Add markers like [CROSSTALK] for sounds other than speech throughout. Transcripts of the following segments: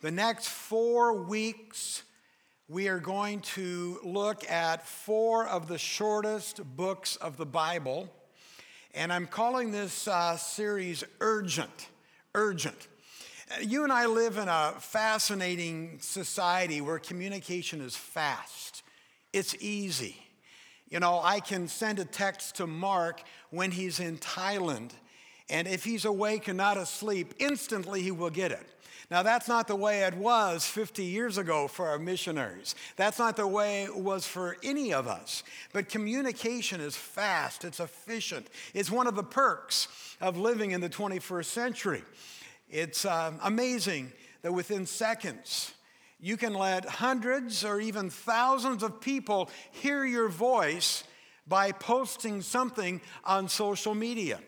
The next four weeks, we are going to look at four of the shortest books of the Bible. And I'm calling this uh, series Urgent. Urgent. You and I live in a fascinating society where communication is fast, it's easy. You know, I can send a text to Mark when he's in Thailand, and if he's awake and not asleep, instantly he will get it. Now, that's not the way it was 50 years ago for our missionaries. That's not the way it was for any of us. But communication is fast, it's efficient. It's one of the perks of living in the 21st century. It's uh, amazing that within seconds, you can let hundreds or even thousands of people hear your voice by posting something on social media.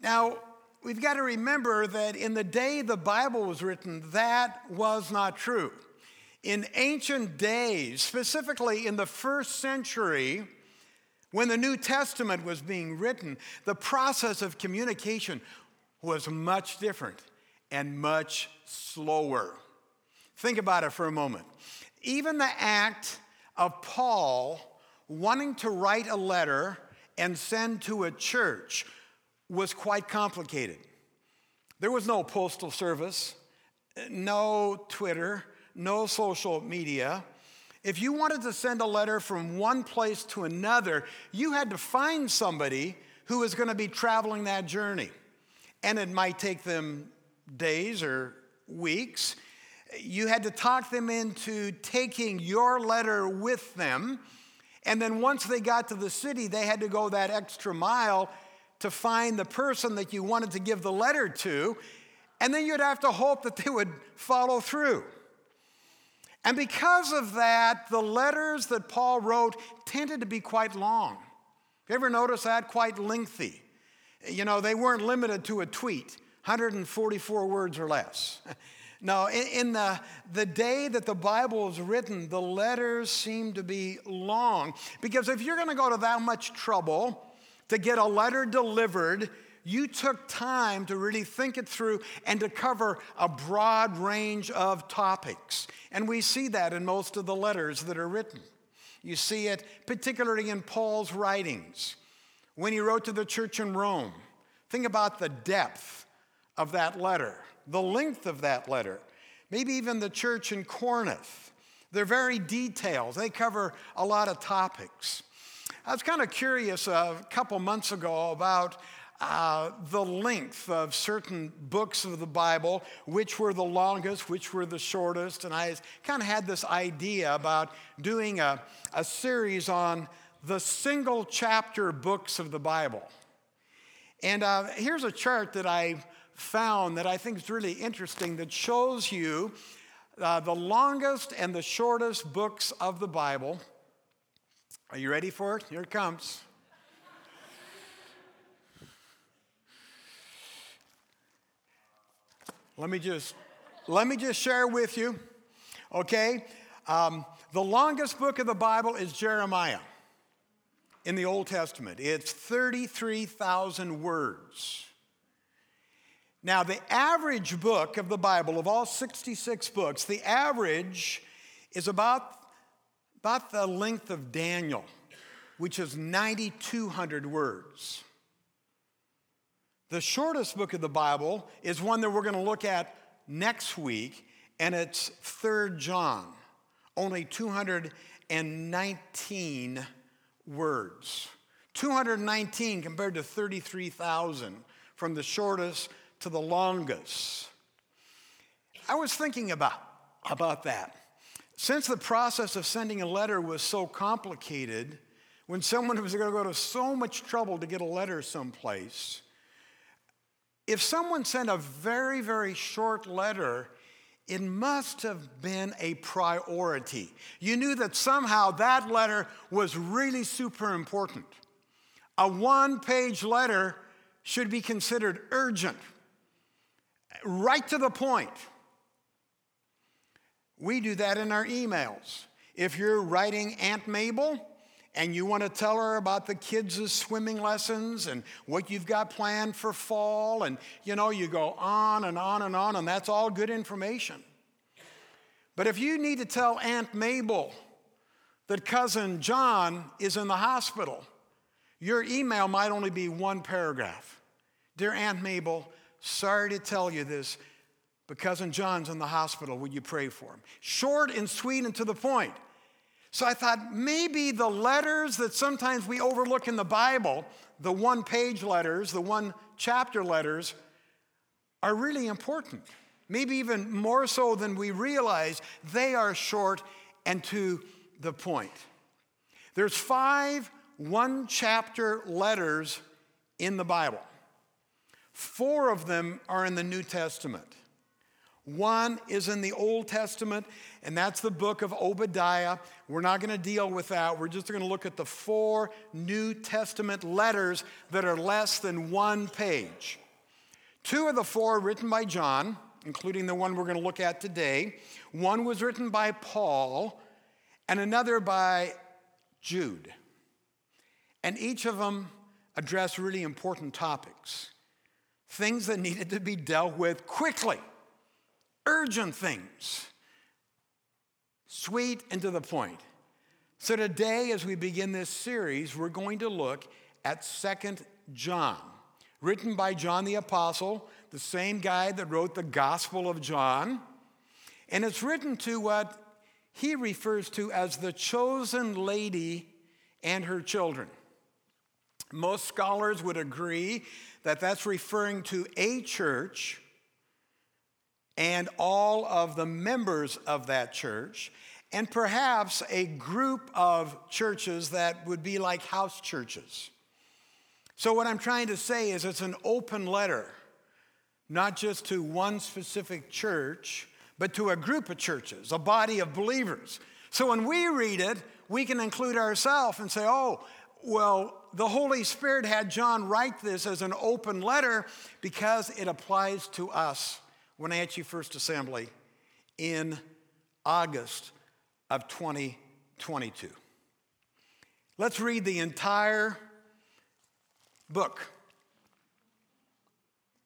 Now, we've got to remember that in the day the Bible was written, that was not true. In ancient days, specifically in the first century, when the New Testament was being written, the process of communication was much different and much slower. Think about it for a moment. Even the act of Paul wanting to write a letter and send to a church was quite complicated. There was no postal service, no Twitter, no social media. If you wanted to send a letter from one place to another, you had to find somebody who was going to be traveling that journey. And it might take them days or weeks. You had to talk them into taking your letter with them. And then once they got to the city, they had to go that extra mile to find the person that you wanted to give the letter to, and then you'd have to hope that they would follow through. And because of that, the letters that Paul wrote tended to be quite long. You ever notice that? Quite lengthy. You know, they weren't limited to a tweet, 144 words or less. [LAUGHS] No, in the, the day that the Bible was written, the letters seemed to be long. Because if you're going to go to that much trouble to get a letter delivered, you took time to really think it through and to cover a broad range of topics. And we see that in most of the letters that are written. You see it particularly in Paul's writings when he wrote to the church in Rome. Think about the depth of that letter, the length of that letter, maybe even the church in Corinth. They're very detailed, they cover a lot of topics. I was kind of curious a couple months ago about uh, the length of certain books of the Bible, which were the longest, which were the shortest, and I kind of had this idea about doing a, a series on the single chapter books of the Bible. And uh, here's a chart that I found that I think is really interesting that shows you uh, the longest and the shortest books of the Bible. Are you ready for it? Here it comes. Let me just let me just share with you, okay? Um, the longest book of the Bible is Jeremiah in the Old Testament. It's 33,000 words. Now, the average book of the Bible, of all 66 books, the average is about about the length of Daniel, which is 9,200 words. The shortest book of the Bible is one that we're going to look at next week, and it's 3rd John, only 219 words. 219 compared to 33,000 from the shortest to the longest. I was thinking about, about that. Since the process of sending a letter was so complicated, when someone was going to go to so much trouble to get a letter someplace, if someone sent a very, very short letter, it must have been a priority. You knew that somehow that letter was really super important. A one page letter should be considered urgent, right to the point. We do that in our emails. If you're writing Aunt Mabel and you want to tell her about the kids' swimming lessons and what you've got planned for fall, and you know, you go on and on and on, and that's all good information. But if you need to tell Aunt Mabel that cousin John is in the hospital, your email might only be one paragraph. Dear Aunt Mabel, sorry to tell you this, but cousin John's in the hospital. Would you pray for him? Short and sweet and to the point. So I thought maybe the letters that sometimes we overlook in the Bible, the one page letters, the one chapter letters, are really important. Maybe even more so than we realize. They are short and to the point. There's five one chapter letters in the Bible. Four of them are in the New Testament. One is in the Old Testament, and that's the book of Obadiah. We're not going to deal with that. We're just going to look at the four New Testament letters that are less than one page. Two of the four written by John, including the one we're going to look at today. One was written by Paul, and another by Jude. And each of them addressed really important topics, things that needed to be dealt with quickly, urgent things, sweet and to the point. So today, as we begin this series, we're going to look at Second John, written by John the Apostle, the same guy that wrote the Gospel of John. And it's written to what he refers to as the chosen lady and her children. Most scholars would agree that that's referring to a church and all of the members of that church, and perhaps a group of churches that would be like house churches. So, what I'm trying to say is it's an open letter, not just to one specific church, but to a group of churches, a body of believers. So, when we read it, we can include ourselves and say, oh, well, the Holy Spirit had John write this as an open letter because it applies to us. Wenatchee First Assembly in August of 2022. Let's read the entire book.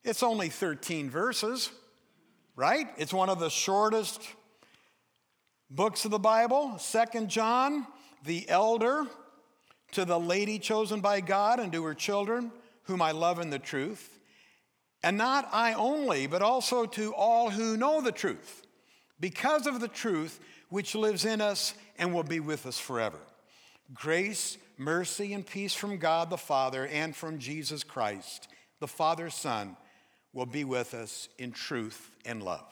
It's only 13 verses, right? It's one of the shortest books of the Bible. Second John, the elder, to the lady chosen by God and to her children, whom I love in the truth. And not I only, but also to all who know the truth, because of the truth which lives in us and will be with us forever. Grace, mercy, and peace from God the Father and from Jesus Christ, the Father's Son, will be with us in truth and love.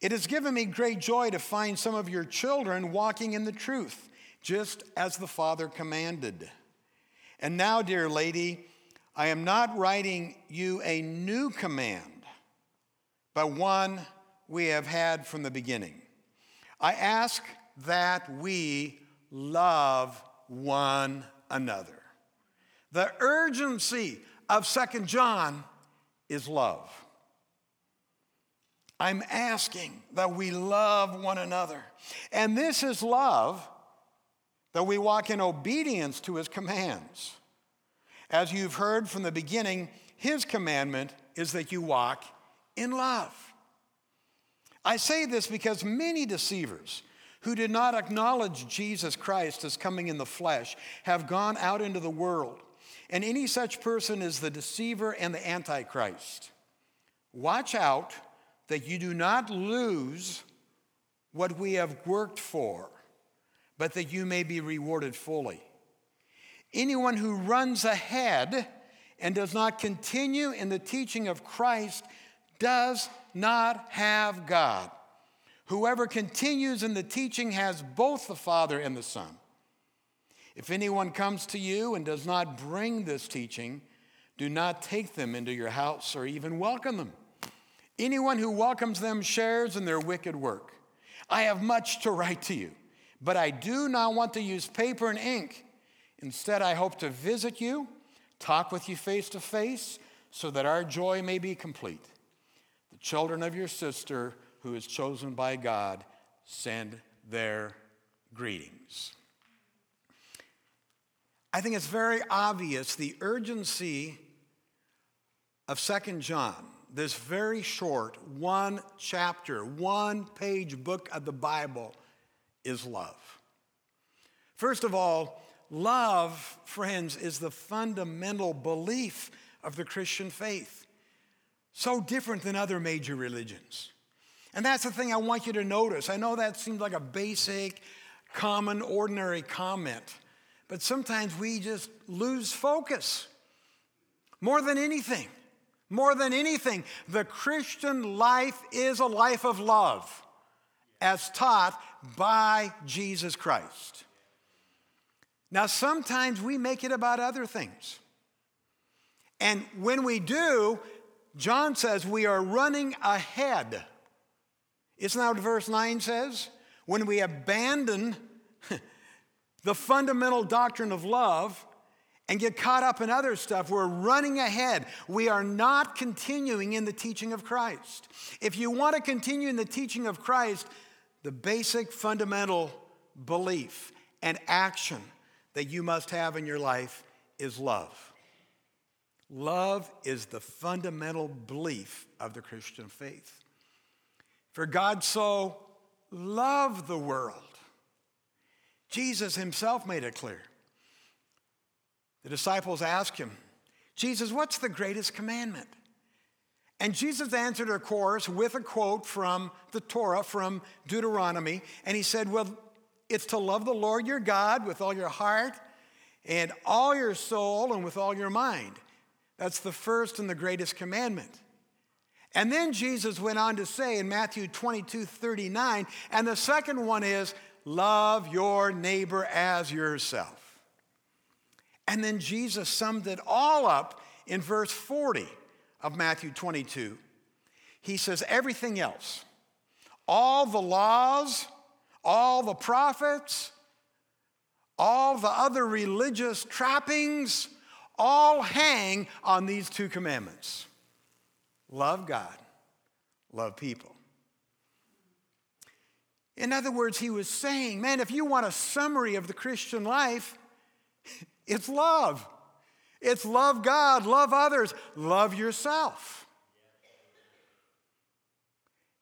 It has given me great joy to find some of your children walking in the truth just as the Father commanded. And now, dear lady, I am not writing you a new command, but one we have had from the beginning. I ask that we love one another. The urgency of Second John is love. I'm asking that we love one another. And this is love that we walk in obedience to his commands. As you've heard from the beginning, his commandment is that you walk in love. I say this because many deceivers who did not acknowledge Jesus Christ as coming in the flesh have gone out into the world. And any such person is the deceiver and the antichrist. Watch out that you do not lose what we have worked for but that you may be rewarded fully. Anyone who runs ahead and does not continue in the teaching of Christ does not have God. Whoever continues in the teaching has both the Father and the Son. If anyone comes to you and does not bring this teaching, do not take them into your house or even welcome them. Anyone who welcomes them shares in their wicked work. I have much to write to you but I do not want to use paper and ink. Instead, I hope to visit you, talk with you face to face, so that our joy may be complete. The children of your sister, who is chosen by God, send their greetings. I think it's very obvious the urgency of Second John, this very short, one chapter, one page book of the Bible is love. First of all, love, friends, is the fundamental belief of the Christian faith. So different than other major religions. And that's the thing I want you to notice. I know that seems like a basic, common, ordinary comment, but sometimes we just lose focus. More than anything, more than anything, the Christian life is a life of love as taught by Jesus Christ. Now, sometimes we make it about other things. And when we do, John says we are running ahead. Isn't that what verse 9 says? When we abandon [LAUGHS] the fundamental doctrine of love and get caught up in other stuff, we're running ahead. We are not continuing in the teaching of Christ. If you want to continue in the teaching of Christ, the basic fundamental belief and action that you must have in your life is love. Love is the fundamental belief of the Christian faith. For God so loved the world, Jesus himself made it clear. The disciples asked him, Jesus, what's the greatest commandment? And Jesus answered, of course, with a quote from the Torah, from Deuteronomy. And he said, Well, it's to love the Lord your God with all your heart and all your soul and with all your mind. That's the first and the greatest commandment. And then Jesus went on to say in Matthew 22 39, and the second one is, Love your neighbor as yourself. And then Jesus summed it all up in verse 40 of Matthew 22. He says, Everything else, all the laws, all the prophets, all the other religious trappings, all hang on these two commandments love God, love people. In other words, he was saying, man, if you want a summary of the Christian life, [LAUGHS] it's love. It's love God, love others, love yourself.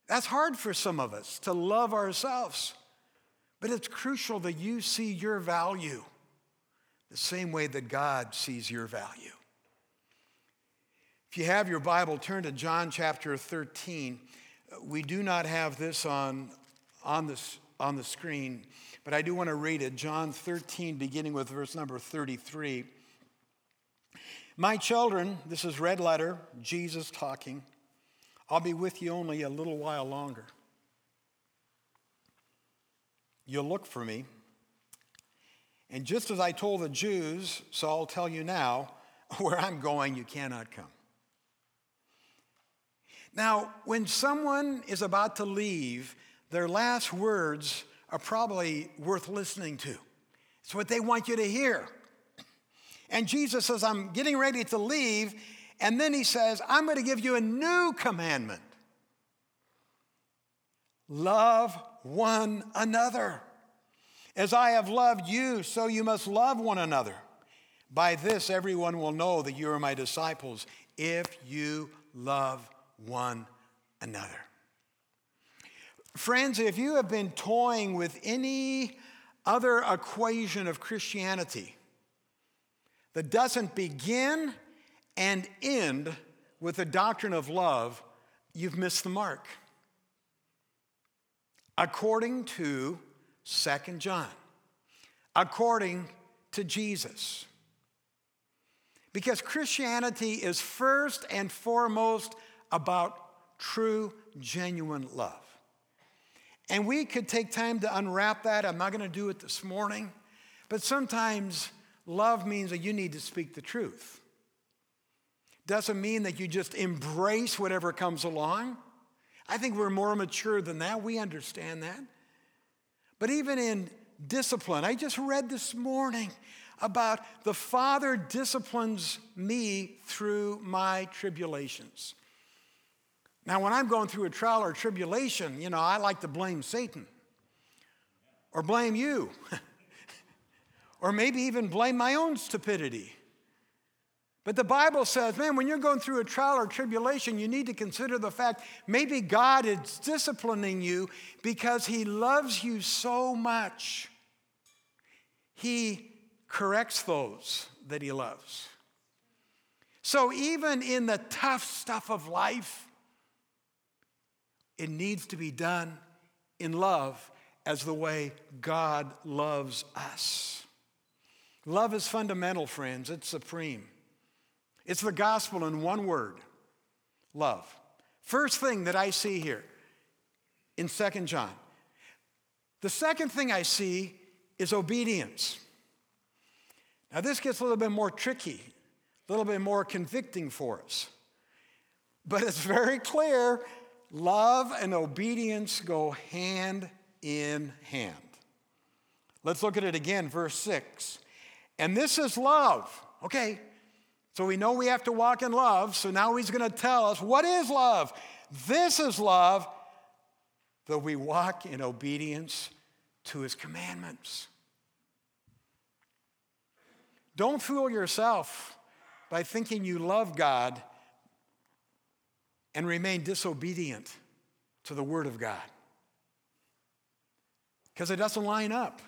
That's hard for some of us to love ourselves, but it's crucial that you see your value the same way that God sees your value. If you have your Bible, turn to John chapter 13. We do not have this on, on, the, on the screen, but I do want to read it. John 13, beginning with verse number 33. My children, this is red letter, Jesus talking. I'll be with you only a little while longer. You'll look for me. And just as I told the Jews, so I'll tell you now, [LAUGHS] where I'm going, you cannot come. Now, when someone is about to leave, their last words are probably worth listening to. It's what they want you to hear. And Jesus says, I'm getting ready to leave. And then he says, I'm going to give you a new commandment love one another. As I have loved you, so you must love one another. By this, everyone will know that you are my disciples if you love one another. Friends, if you have been toying with any other equation of Christianity, that doesn't begin and end with the doctrine of love, you've missed the mark. According to 2 John, according to Jesus. Because Christianity is first and foremost about true, genuine love. And we could take time to unwrap that. I'm not going to do it this morning. But sometimes Love means that you need to speak the truth. Doesn't mean that you just embrace whatever comes along. I think we're more mature than that. We understand that. But even in discipline, I just read this morning about the Father disciplines me through my tribulations. Now, when I'm going through a trial or a tribulation, you know, I like to blame Satan or blame you. [LAUGHS] or maybe even blame my own stupidity. But the Bible says, man, when you're going through a trial or tribulation, you need to consider the fact maybe God is disciplining you because He loves you so much. He corrects those that He loves. So even in the tough stuff of life, it needs to be done in love as the way God loves us. Love is fundamental, friends, it's supreme. It's the gospel in one word love. First thing that I see here in Second John. The second thing I see is obedience. Now, this gets a little bit more tricky, a little bit more convicting for us. But it's very clear love and obedience go hand in hand. Let's look at it again, verse 6. And this is love. Okay, so we know we have to walk in love. So now he's going to tell us what is love? This is love, that we walk in obedience to his commandments. Don't fool yourself by thinking you love God and remain disobedient to the Word of God. Because it doesn't line up.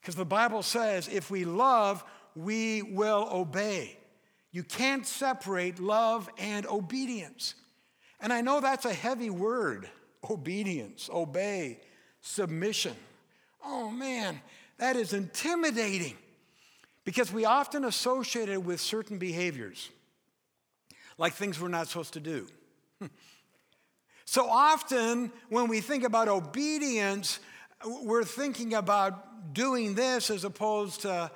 Because the Bible says if we love, we will obey. You can't separate love and obedience. And I know that's a heavy word obedience, obey, submission. Oh man, that is intimidating because we often associate it with certain behaviors, like things we're not supposed to do. [LAUGHS] so often, when we think about obedience, we're thinking about doing this as opposed to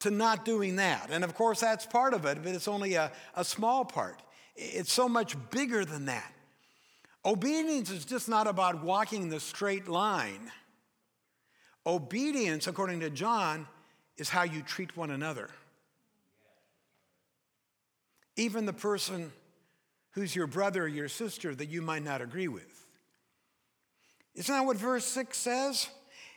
to not doing that. And of course, that's part of it, but it's only a, a small part. It's so much bigger than that. Obedience is just not about walking the straight line. Obedience, according to John, is how you treat one another. Even the person who's your brother or your sister that you might not agree with. Isn't that what verse 6 says?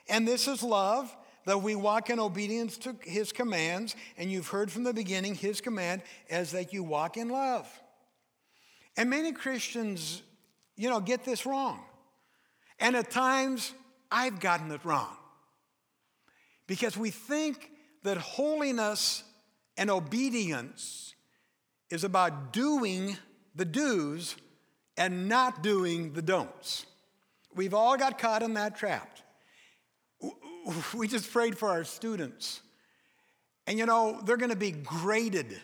And this is love that we walk in obedience to his commands, and you've heard from the beginning his command as that you walk in love. And many Christians, you know, get this wrong. And at times, I've gotten it wrong. Because we think that holiness and obedience is about doing the do's and not doing the don'ts. We've all got caught in that trap. We just prayed for our students. And you know, they're going to be graded.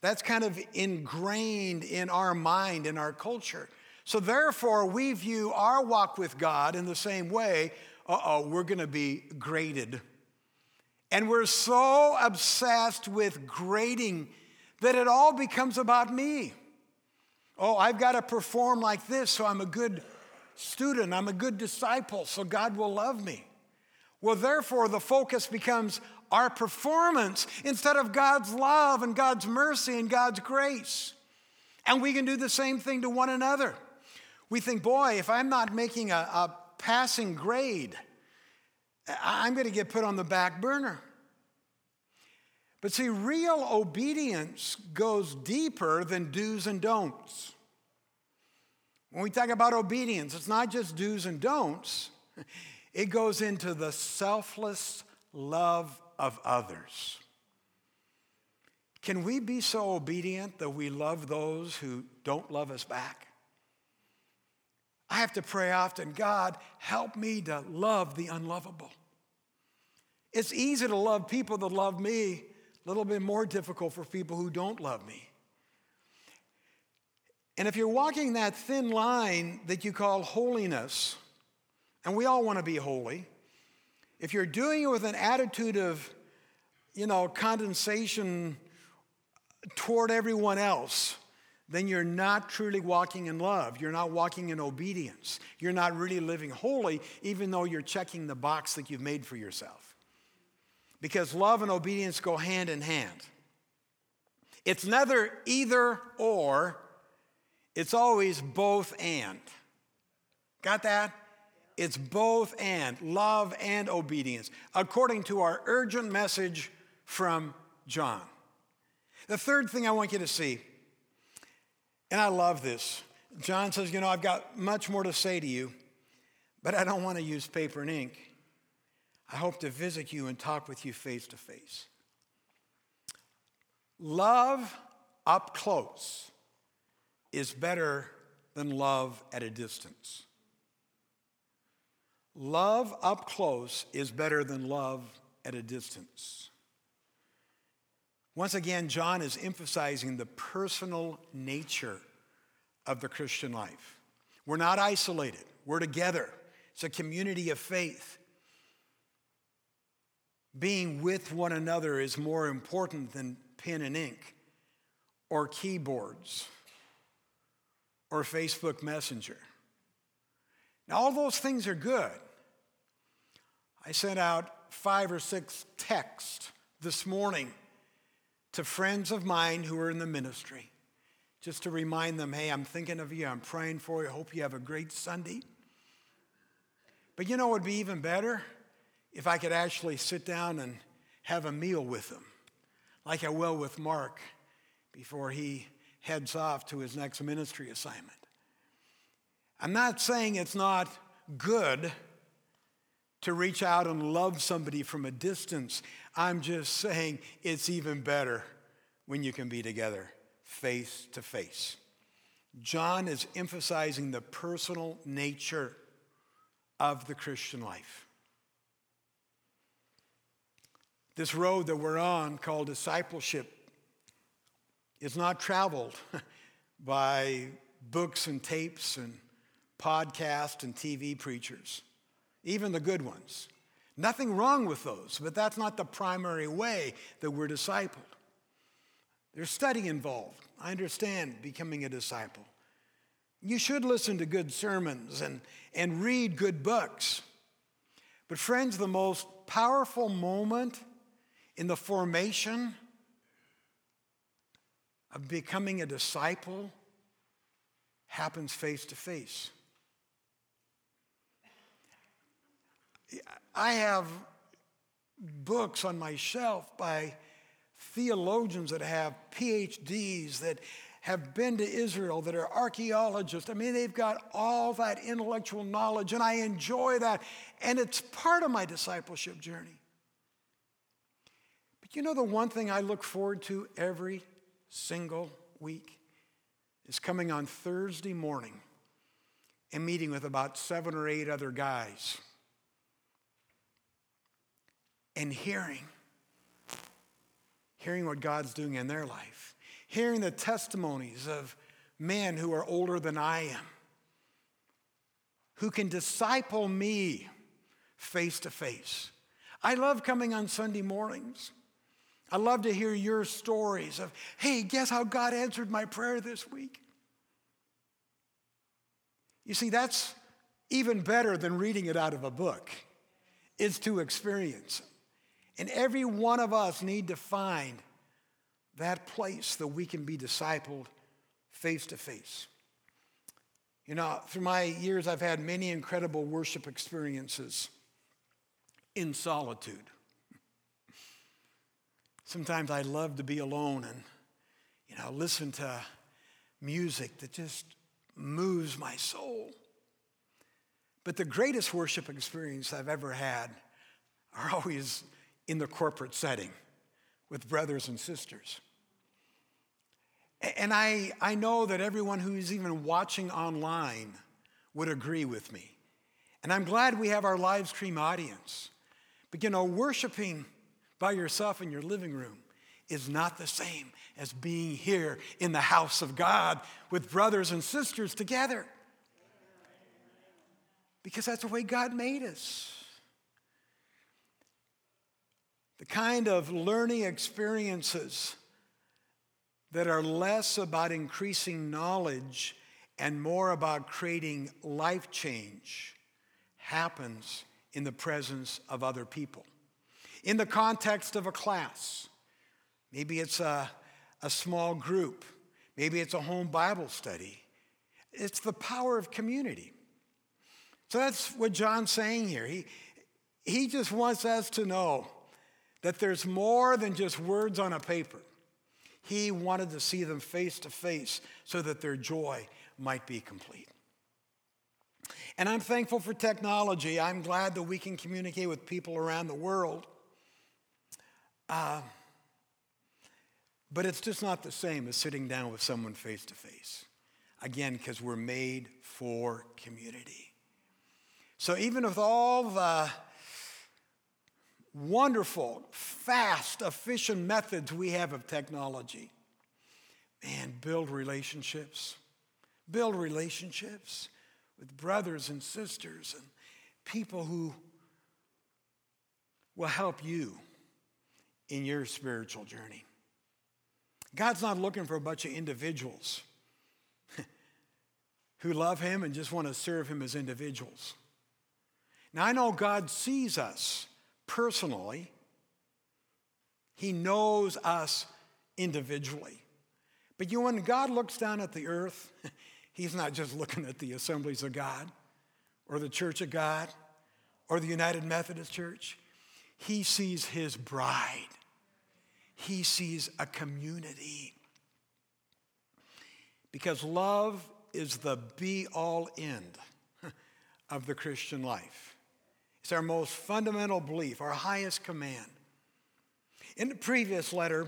That's kind of ingrained in our mind, in our culture. So therefore, we view our walk with God in the same way. Uh oh, we're going to be graded. And we're so obsessed with grading that it all becomes about me. Oh, I've got to perform like this so I'm a good student, I'm a good disciple, so God will love me. Well, therefore, the focus becomes our performance instead of God's love and God's mercy and God's grace. And we can do the same thing to one another. We think, boy, if I'm not making a, a passing grade, I'm going to get put on the back burner. But see, real obedience goes deeper than do's and don'ts. When we talk about obedience, it's not just do's and don'ts. It goes into the selfless love of others. Can we be so obedient that we love those who don't love us back? I have to pray often God, help me to love the unlovable. It's easy to love people that love me, a little bit more difficult for people who don't love me. And if you're walking that thin line that you call holiness, and we all want to be holy. If you're doing it with an attitude of, you know, condensation toward everyone else, then you're not truly walking in love. You're not walking in obedience. You're not really living holy, even though you're checking the box that you've made for yourself. Because love and obedience go hand in hand. It's neither either or, it's always both and. Got that? It's both and love and obedience, according to our urgent message from John. The third thing I want you to see, and I love this. John says, You know, I've got much more to say to you, but I don't want to use paper and ink. I hope to visit you and talk with you face to face. Love up close is better than love at a distance. Love up close is better than love at a distance. Once again, John is emphasizing the personal nature of the Christian life. We're not isolated, we're together. It's a community of faith. Being with one another is more important than pen and ink or keyboards or Facebook Messenger. Now, all those things are good. I sent out five or six texts this morning to friends of mine who are in the ministry, just to remind them hey, I'm thinking of you, I'm praying for you, hope you have a great Sunday. But you know what would be even better? If I could actually sit down and have a meal with them, like I will with Mark before he heads off to his next ministry assignment. I'm not saying it's not good to reach out and love somebody from a distance. I'm just saying it's even better when you can be together face to face. John is emphasizing the personal nature of the Christian life. This road that we're on, called discipleship, is not traveled [LAUGHS] by books and tapes and podcasts and TV preachers even the good ones. Nothing wrong with those, but that's not the primary way that we're discipled. There's study involved. I understand becoming a disciple. You should listen to good sermons and, and read good books. But, friends, the most powerful moment in the formation of becoming a disciple happens face to face. I have books on my shelf by theologians that have PhDs that have been to Israel, that are archaeologists. I mean, they've got all that intellectual knowledge, and I enjoy that. And it's part of my discipleship journey. But you know, the one thing I look forward to every single week is coming on Thursday morning and meeting with about seven or eight other guys and hearing, hearing what God's doing in their life, hearing the testimonies of men who are older than I am, who can disciple me face to face. I love coming on Sunday mornings. I love to hear your stories of, hey, guess how God answered my prayer this week? You see, that's even better than reading it out of a book, it's to experience. And every one of us need to find that place that we can be discipled face to face. You know, through my years, I've had many incredible worship experiences in solitude. Sometimes I love to be alone and, you know, listen to music that just moves my soul. But the greatest worship experience I've ever had are [LAUGHS] always in the corporate setting with brothers and sisters. And I, I know that everyone who's even watching online would agree with me. And I'm glad we have our live stream audience. But you know, worshiping by yourself in your living room is not the same as being here in the house of God with brothers and sisters together. Because that's the way God made us the kind of learning experiences that are less about increasing knowledge and more about creating life change happens in the presence of other people. In the context of a class, maybe it's a, a small group, maybe it's a home Bible study. It's the power of community. So that's what John's saying here. He, he just wants us to know that there's more than just words on a paper. He wanted to see them face to face so that their joy might be complete. And I'm thankful for technology. I'm glad that we can communicate with people around the world. Uh, but it's just not the same as sitting down with someone face to face. Again, because we're made for community. So even with all the wonderful, fast, efficient methods we have of technology, man, build relationships. Build relationships with brothers and sisters and people who will help you in your spiritual journey. God's not looking for a bunch of individuals [LAUGHS] who love Him and just want to serve Him as individuals. Now, I know God sees us personally, He knows us individually. But you when God looks down at the earth, [LAUGHS] He's not just looking at the assemblies of God or the church of God or the United Methodist Church. He sees His bride he sees a community. Because love is the be all end [LAUGHS] of the Christian life. It's our most fundamental belief, our highest command. In the previous letter,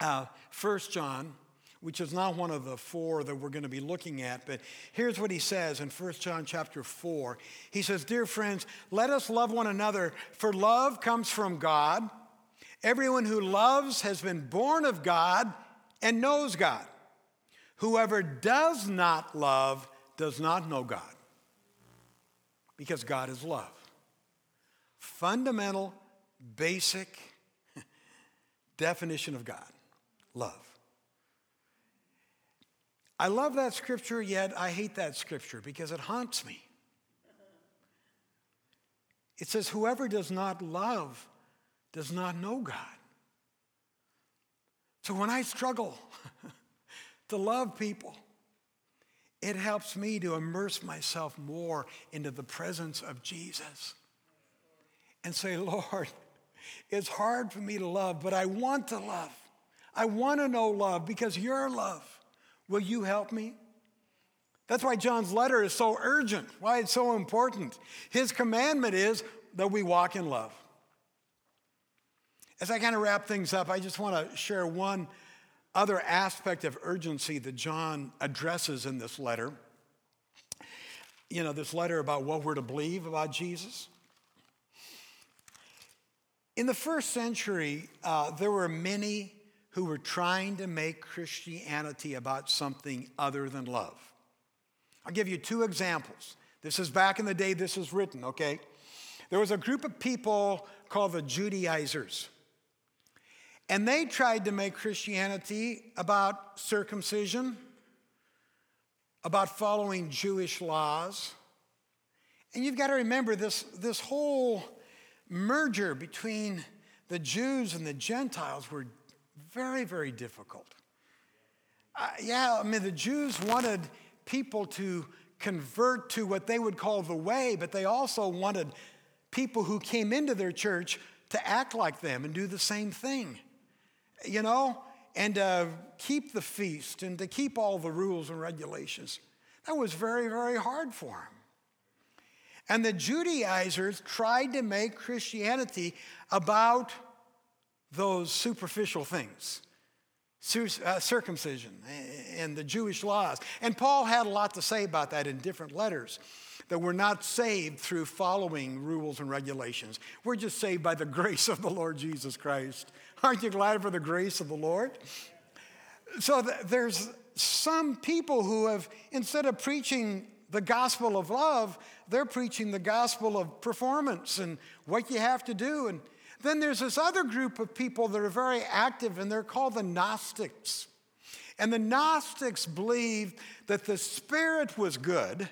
uh, 1 John, which is not one of the four that we're going to be looking at, but here's what he says in 1 John chapter 4. He says, Dear friends, let us love one another, for love comes from God. Everyone who loves has been born of God and knows God. Whoever does not love does not know God because God is love. Fundamental, basic [LAUGHS] definition of God love. I love that scripture, yet I hate that scripture because it haunts me. It says, Whoever does not love does not know God. So when I struggle [LAUGHS] to love people, it helps me to immerse myself more into the presence of Jesus and say, Lord, it's hard for me to love, but I want to love. I want to know love because you're love. Will you help me? That's why John's letter is so urgent, why it's so important. His commandment is that we walk in love. As I kind of wrap things up, I just want to share one other aspect of urgency that John addresses in this letter. You know, this letter about what we're to believe about Jesus. In the first century, uh, there were many who were trying to make Christianity about something other than love. I'll give you two examples. This is back in the day this was written, okay? There was a group of people called the Judaizers. And they tried to make Christianity about circumcision, about following Jewish laws. And you've got to remember this, this whole merger between the Jews and the Gentiles were very, very difficult. Uh, yeah, I mean, the Jews wanted people to convert to what they would call the way, but they also wanted people who came into their church to act like them and do the same thing you know, and to keep the feast and to keep all the rules and regulations. That was very, very hard for him. And the Judaizers tried to make Christianity about those superficial things uh, circumcision and the Jewish laws. And Paul had a lot to say about that in different letters that we're not saved through following rules and regulations. We're just saved by the grace of the Lord Jesus Christ. Aren't you glad for the grace of the Lord? So there's some people who have, instead of preaching the gospel of love, they're preaching the gospel of performance and what you have to do. And then there's this other group of people that are very active, and they're called the Gnostics. And the Gnostics believed that the spirit was good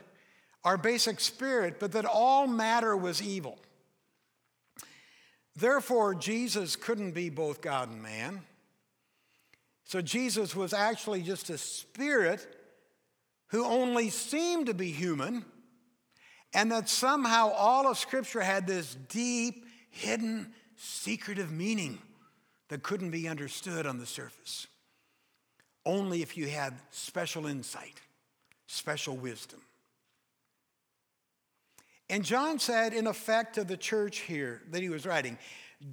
our basic spirit, but that all matter was evil. Therefore, Jesus couldn't be both God and man. So Jesus was actually just a spirit who only seemed to be human, and that somehow all of Scripture had this deep, hidden, secretive meaning that couldn't be understood on the surface. only if you had special insight, special wisdom. And John said, in effect, to the church here that he was writing,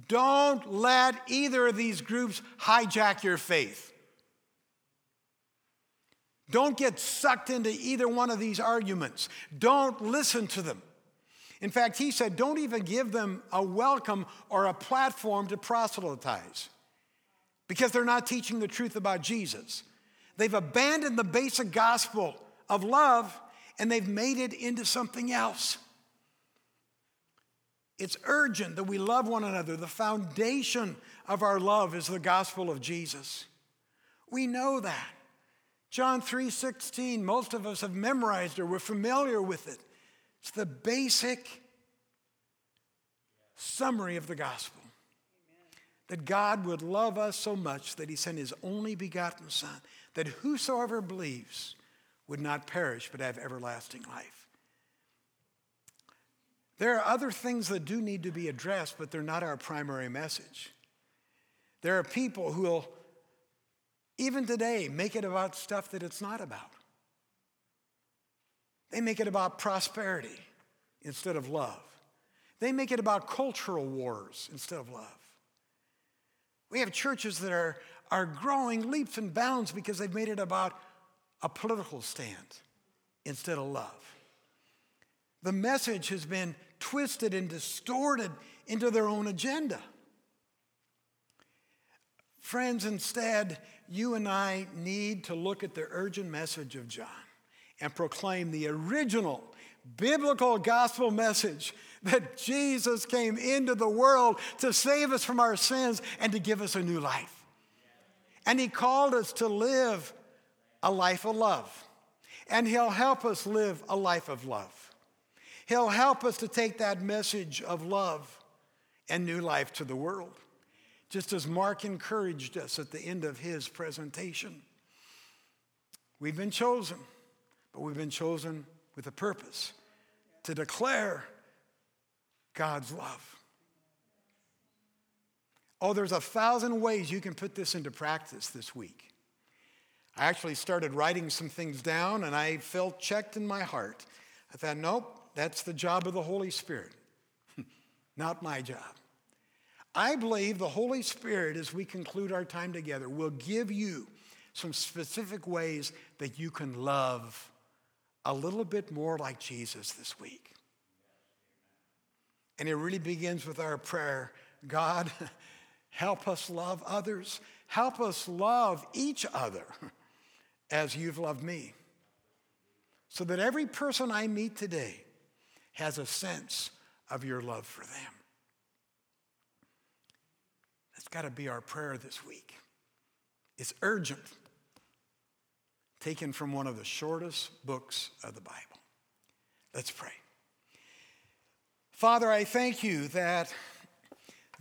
don't let either of these groups hijack your faith. Don't get sucked into either one of these arguments. Don't listen to them. In fact, he said, don't even give them a welcome or a platform to proselytize because they're not teaching the truth about Jesus. They've abandoned the basic gospel of love and they've made it into something else. It's urgent that we love one another. The foundation of our love is the gospel of Jesus. We know that. John 3:16, most of us have memorized it. We're familiar with it. It's the basic summary of the gospel. That God would love us so much that he sent his only begotten son, that whosoever believes would not perish but have everlasting life. There are other things that do need to be addressed, but they're not our primary message. There are people who will, even today, make it about stuff that it's not about. They make it about prosperity instead of love. They make it about cultural wars instead of love. We have churches that are, are growing leaps and bounds because they've made it about a political stand instead of love. The message has been twisted and distorted into their own agenda. Friends, instead, you and I need to look at the urgent message of John and proclaim the original biblical gospel message that Jesus came into the world to save us from our sins and to give us a new life. And he called us to live a life of love. And he'll help us live a life of love. He'll help us to take that message of love and new life to the world, just as Mark encouraged us at the end of his presentation. We've been chosen, but we've been chosen with a purpose to declare God's love. Oh, there's a thousand ways you can put this into practice this week. I actually started writing some things down and I felt checked in my heart. I thought, nope, that's the job of the Holy Spirit, [LAUGHS] not my job. I believe the Holy Spirit, as we conclude our time together, will give you some specific ways that you can love a little bit more like Jesus this week. And it really begins with our prayer God, [LAUGHS] help us love others, help us love each other [LAUGHS] as you've loved me. So that every person I meet today has a sense of your love for them. That's got to be our prayer this week. It's urgent, taken from one of the shortest books of the Bible. Let's pray. Father, I thank you that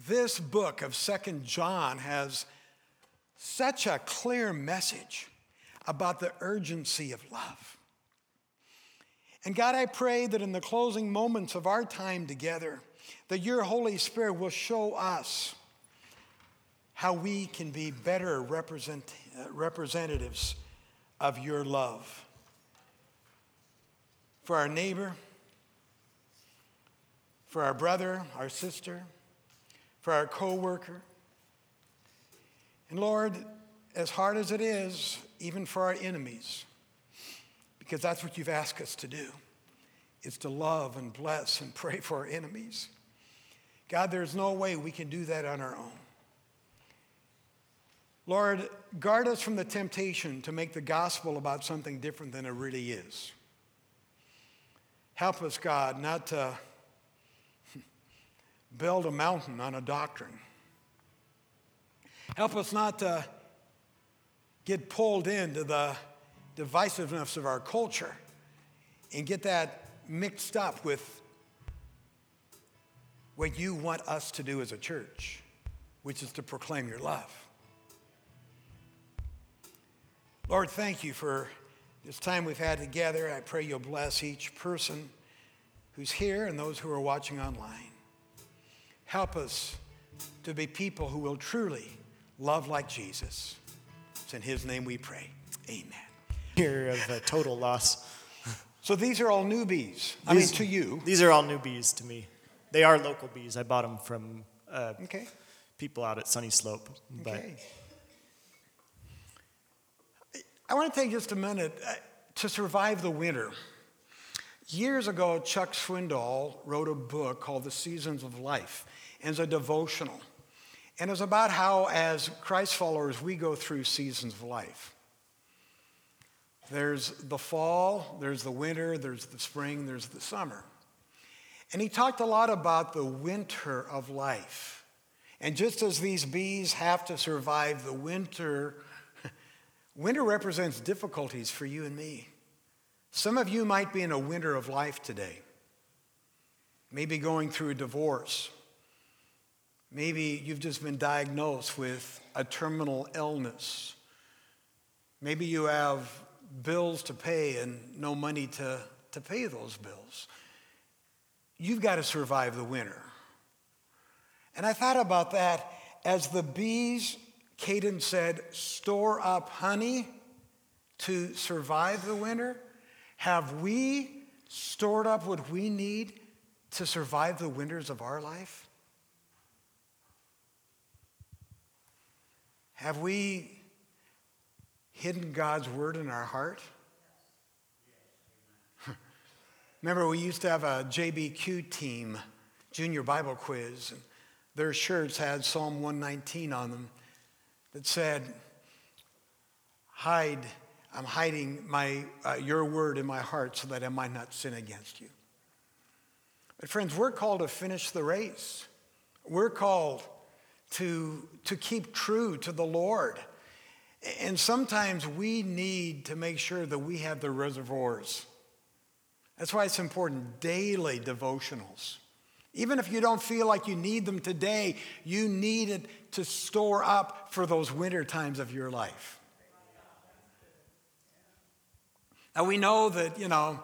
this book of Second John has such a clear message about the urgency of love. And God, I pray that in the closing moments of our time together, that your Holy Spirit will show us how we can be better represent, representatives of your love for our neighbor, for our brother, our sister, for our coworker. And Lord, as hard as it is, even for our enemies, because that's what you've asked us to do is to love and bless and [LAUGHS] pray for our enemies. God, there's no way we can do that on our own. Lord, guard us from the temptation to make the gospel about something different than it really is. Help us, God, not to [LAUGHS] build a mountain on a doctrine. Help us not to get pulled into the divisiveness of our culture and get that mixed up with what you want us to do as a church, which is to proclaim your love. Lord, thank you for this time we've had together. I pray you'll bless each person who's here and those who are watching online. Help us to be people who will truly love like Jesus It's in His name we pray. Amen. Here of a total loss. So these are all newbies. I mean, to you. These are all new bees to me. They are local bees. I bought them from uh, Okay. people out at Sunnyslope. But Okay. I want to take just a minute uh, to survive the winter. Years ago, Chuck Swindoll wrote a book called The Seasons of Life, and it's a devotional. And it's about how, as Christ followers, we go through seasons of life. There's the fall, there's the winter, there's the spring, there's the summer. And he talked a lot about the winter of life. And just as these bees have to survive the winter, winter represents difficulties for you and me. Some of you might be in a winter of life today. Maybe going through a divorce. Maybe you've just been diagnosed with a terminal illness. Maybe you have bills to pay and no money to, to pay those bills. You've got to survive the winter. And I thought about that as the bees, Caden said, store up honey to survive the winter. Have we stored up what we need to survive the winters of our life? Have we hidden God's word in our heart? [LAUGHS] Remember, we used to have a JBQ team, junior Bible quiz. And their shirts had Psalm 119 on them that said, Hide, I'm hiding my, uh, your word in my heart so that I might not sin against you. But, friends, we're called to finish the race. We're called to, to keep true to the Lord. And sometimes we need to make sure that we have the reservoirs. That's why it's important daily devotionals. Even if you don't feel like you need them today, you need it to store up for those winter times of your life. Now we know that, you know,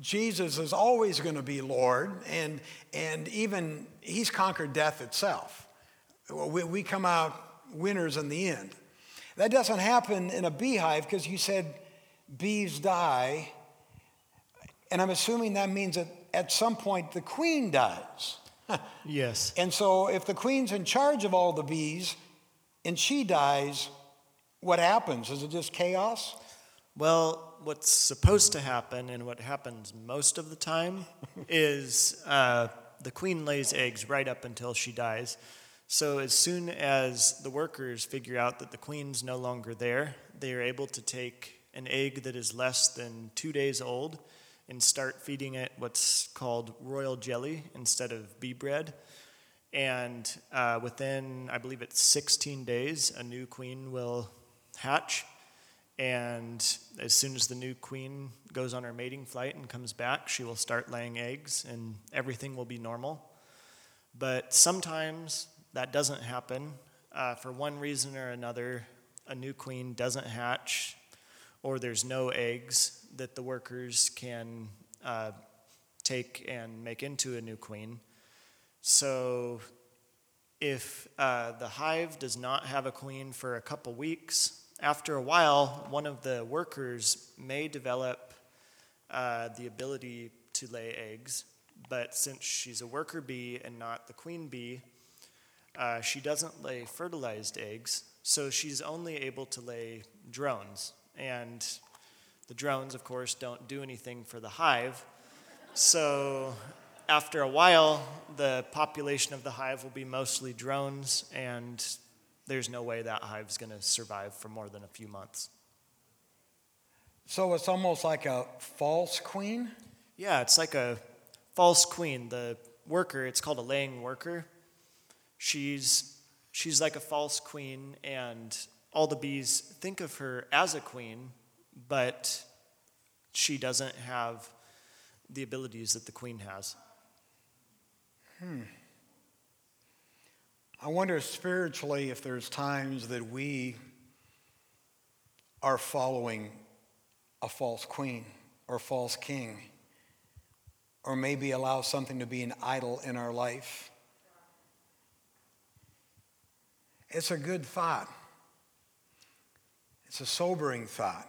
Jesus is always going to be Lord, and, and even He's conquered death itself. We, we come out winners in the end. That doesn't happen in a beehive because you said bees die, and I'm assuming that means that at some point the queen dies. [LAUGHS] yes, And so if the queen's in charge of all the bees and she dies, what happens? Is it just chaos? Well, what's supposed to happen and what happens most of the time [LAUGHS] is uh, the queen lays eggs right up until she dies. So as soon as the workers figure out that the queen's no longer there, they are able to take an egg that is less than two days old and start feeding it what's called royal jelly instead of bee bread. And uh, within, I believe it's 16 days, a new queen will hatch. And as soon as the new queen goes on her mating flight and comes back, she will start laying eggs and everything will be normal. But sometimes that doesn't happen. Uh, for one reason or another, a new queen doesn't hatch, or there's no eggs that the workers can uh, take and make into a new queen. So, if uh, the hive does not have a queen for a couple weeks, after a while, one of the workers may develop uh, the ability to lay eggs, but since she's a worker bee and not the queen bee, uh, she doesn't lay fertilized eggs, so she's only able to lay drones. And the drones, of course, don't do anything for the hive. So after a while, the population of the hive will be mostly drones, and there's no way that hive's going to survive for more than a few months. So it's almost like a false queen? Yeah, it's like a false queen. The worker, it's called a laying worker. She's she's like a false queen and all the bees think of her as a queen, but she doesn't have the abilities that the queen has. Hmm. I wonder spiritually if there's times that we are following a false queen or false king, or maybe allow something to be an idol in our life. It's a good thought. It's a sobering thought.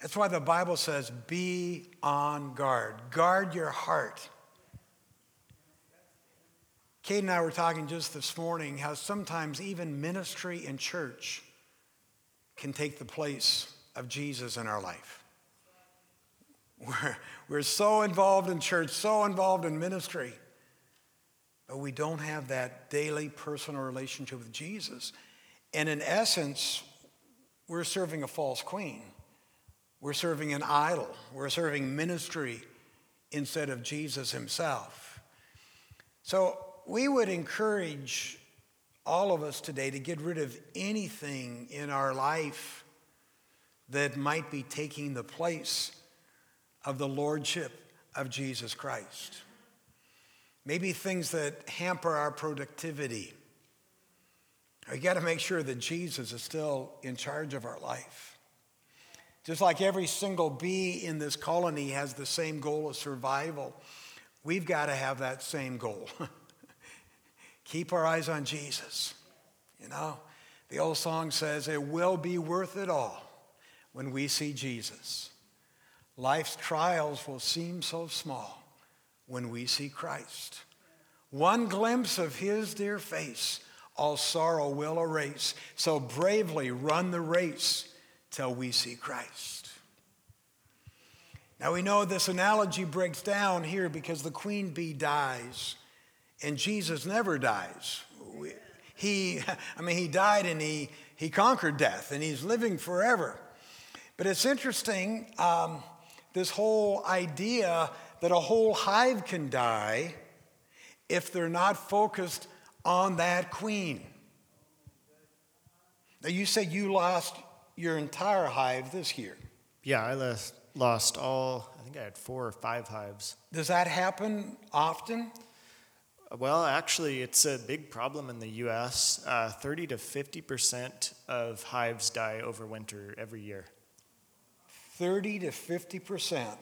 That's why the Bible says, be on guard. Guard your heart. Kate and I were talking just this morning how sometimes even ministry in church can take the place of Jesus in our life. We're, we're so involved in church, so involved in ministry, but we don't have that daily personal relationship with Jesus. And in essence, we're serving a false queen. We're serving an idol. We're serving ministry instead of Jesus himself. So we would encourage all of us today to get rid of anything in our life that might be taking the place of the lordship of Jesus Christ. Maybe things that hamper our productivity. We got to make sure that Jesus is still in charge of our life. Just like every single bee in this colony has the same goal of survival, we've got to have that same goal. [LAUGHS] Keep our eyes on Jesus. You know, the old song says, It will be worth it all when we see Jesus. Life's trials will seem so small when we see Christ. One glimpse of his dear face, all sorrow will erase. So bravely run the race till we see Christ. Now we know this analogy breaks down here because the queen bee dies and Jesus never dies. He, [LAUGHS] I mean, he died and he, he conquered death and he's living forever. But it's interesting, um, this whole idea that a whole hive can die if they're not focused on that queen. Now, you said you lost your entire hive this year. Yeah, I lost, lost all, I think I had four or five hives. Does that happen often? Well, actually, it's a big problem in the US. Uh, 30 to 50% of hives die over winter every year. 30 to 50%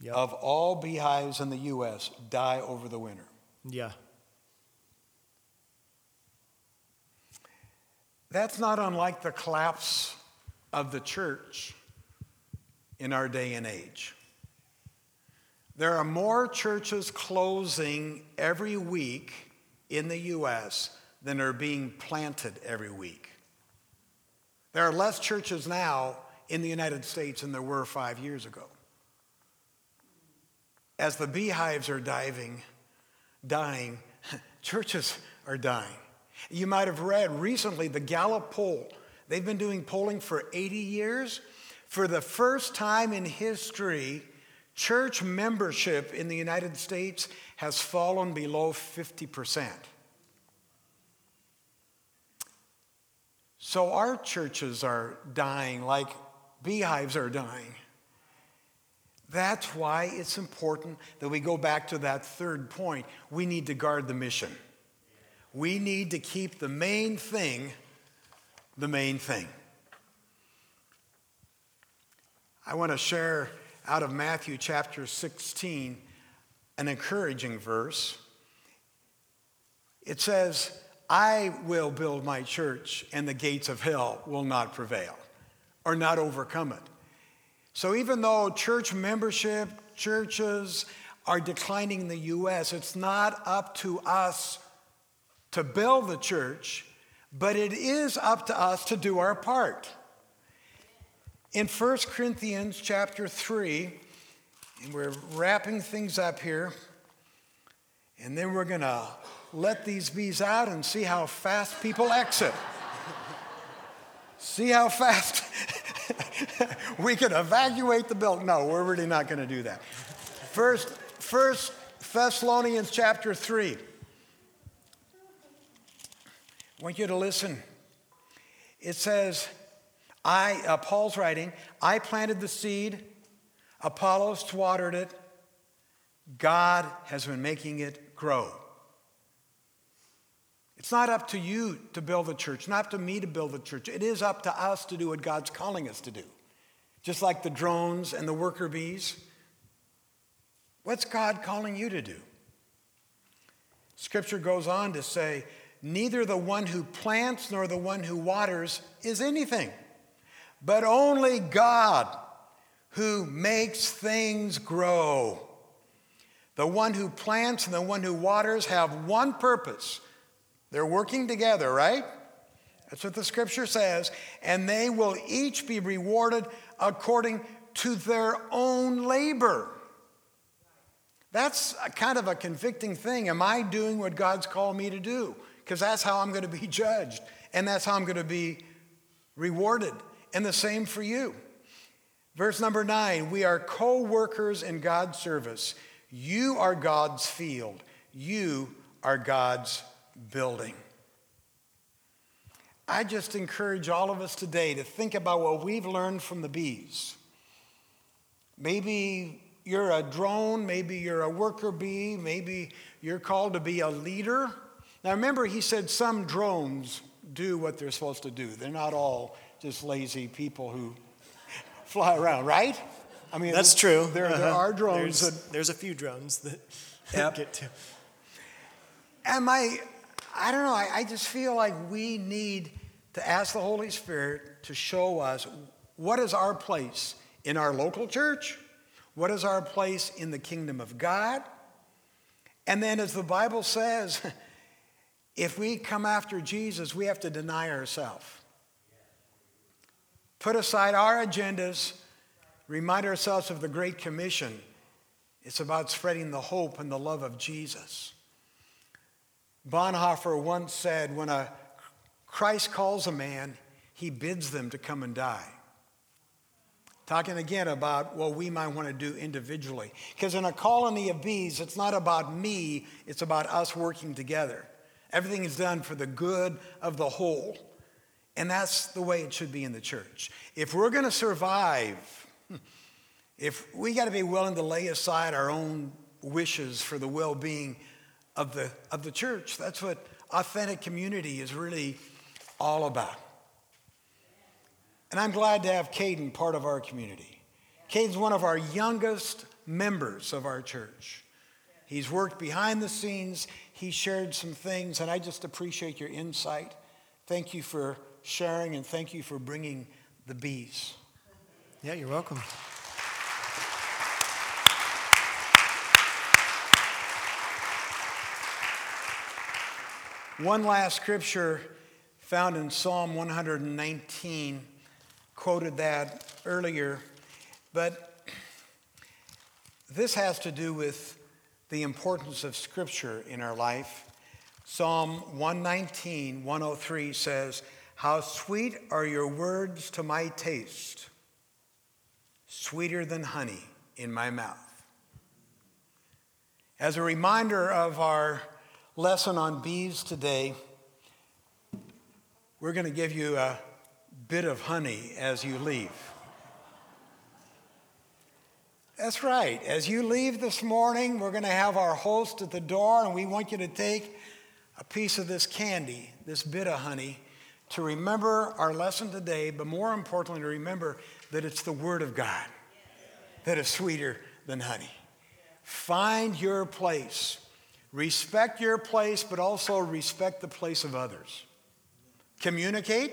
yep. of all beehives in the US die over the winter. Yeah. That's not unlike the collapse of the church in our day and age. There are more churches closing every week in the U.S. than are being planted every week. There are less churches now in the United States than there were five years ago. As the beehives are diving, dying, [LAUGHS] churches are dying. You might have read recently the Gallup poll. They've been doing polling for 80 years. For the first time in history, church membership in the United States has fallen below 50%. So our churches are dying like beehives are dying. That's why it's important that we go back to that third point. We need to guard the mission. We need to keep the main thing the main thing. I want to share out of Matthew chapter 16 an encouraging verse. It says, I will build my church, and the gates of hell will not prevail or not overcome it. So, even though church membership, churches are declining in the U.S., it's not up to us to build the church, but it is up to us to do our part. In 1 Corinthians chapter 3, and we're wrapping things up here, and then we're going to let these bees out and see how fast people exit. see how fast [LAUGHS] we can evacuate the building. No, we're really not going to do that. First, First Thessalonians chapter 3. I want you to listen. It says, I, uh, Paul's writing, I planted the seed, Apollos watered it, God has been making it grow. It's not up to you to build the church, not up to me to build the church. It is up to us to do what God's calling us to do. Just like the drones and the worker bees. What's God calling you to do? Scripture goes on to say, neither the one who plants nor the one who waters is anything, but only God who makes things grow. The one who plants and the one who waters have one purpose. They're working together, right? That's what the scripture says. And they will each be rewarded according to their own labor. That's kind of a convicting thing. Am I doing what God's called me to do? Because that's how I'm going to be [LAUGHS] judged, and that's how I'm going to be rewarded. And the same for you. Verse number nine we are co workers in God's service. You are God's field, you are God's building. I just encourage all of us today to think about what we've learned from the bees. Maybe you're a drone, maybe you're a worker bee, maybe you're called to be a leader. Now remember, he said some drones do what they're supposed to do. They're not all just lazy people who [LAUGHS] fly around, right? I mean, that's true. There, uh-huh. there are drones. There's, that, there's, a few drones that [LAUGHS] yep. get to. And my, I don't know, I, I just feel like we need to ask the Holy Spirit to show us what is our place in our local church, what is our place in the kingdom of God? And then, as the Bible says, [LAUGHS] if we come after Jesus, we have to deny ourselves. Put aside our agendas, remind ourselves of the Great Commission. It's about spreading the hope and the love of Jesus. Bonhoeffer once said, When a Christ calls a man, he bids them to come and die. Talking again about what we might want to do individually. Because in a colony of bees, it's not about me, it's about us working together. Everything is done for the good of the whole. And that's the way it should be in the church. If we're going to survive, [LAUGHS] if we got to be willing to lay aside our own wishes for the well being of the, of the church, that's what authentic community is really all about. And I'm glad to have Caden part of our community. Caden's one of our youngest members of our church. He's worked behind the scenes, he shared some things, and I just appreciate your insight. Thank you for sharing, and thank you for bringing the bees. Yeah, you're welcome. One last scripture found in Psalm 119 quoted that earlier, but this has to do with the importance of Scripture in our life. Psalm 119, 103 says, How sweet are your words to my taste, sweeter than honey in my mouth. As a reminder of our lesson on bees today, we're going to give you a bit of honey as you leave. That's right. As you leave this morning, we're going to have our host at the door, and we want you to take a piece of this candy, this bit of honey, to remember our lesson today, but more importantly, to remember that it's the Word of God that is sweeter than honey. Find your place. Respect your place, but also respect the place of others. Communicate,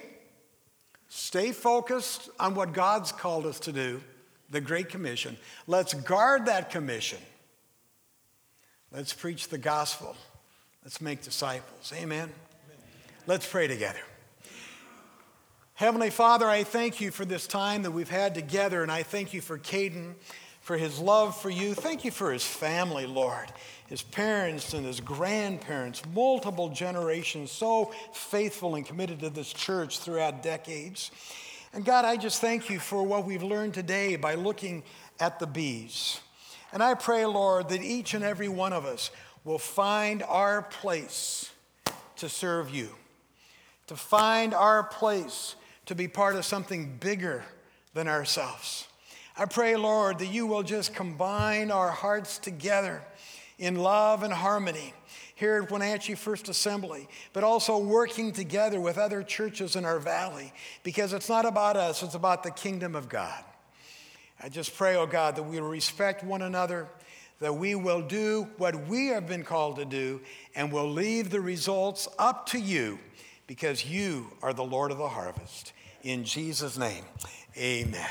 Stay focused on what God's called us to do, the Great Commission. Let's guard that commission. Let's preach the gospel. Let's make disciples. Amen. Amen. Let's pray together. Heavenly Father, I thank you for this time that we've had together, and I thank you for Caden, for his love for you. Thank you for his family, Lord his parents and his grandparents, multiple generations, so faithful and committed to this church throughout decades. And God, I just thank you for what we've learned today by looking at the bees. And I pray, Lord, that each and every one of us will find our place to serve you, to find our place to be part of something bigger than ourselves. I pray, Lord, that you will just combine our hearts together in love and harmony here at Wenatchee First Assembly, but also working together with other churches in our valley because it's not about us, it's about the kingdom of God. I just pray, oh God, that we will respect one another, that we will do what we have been called to do and we'll leave the results up to you because you are the Lord of the harvest. In Jesus' name, amen.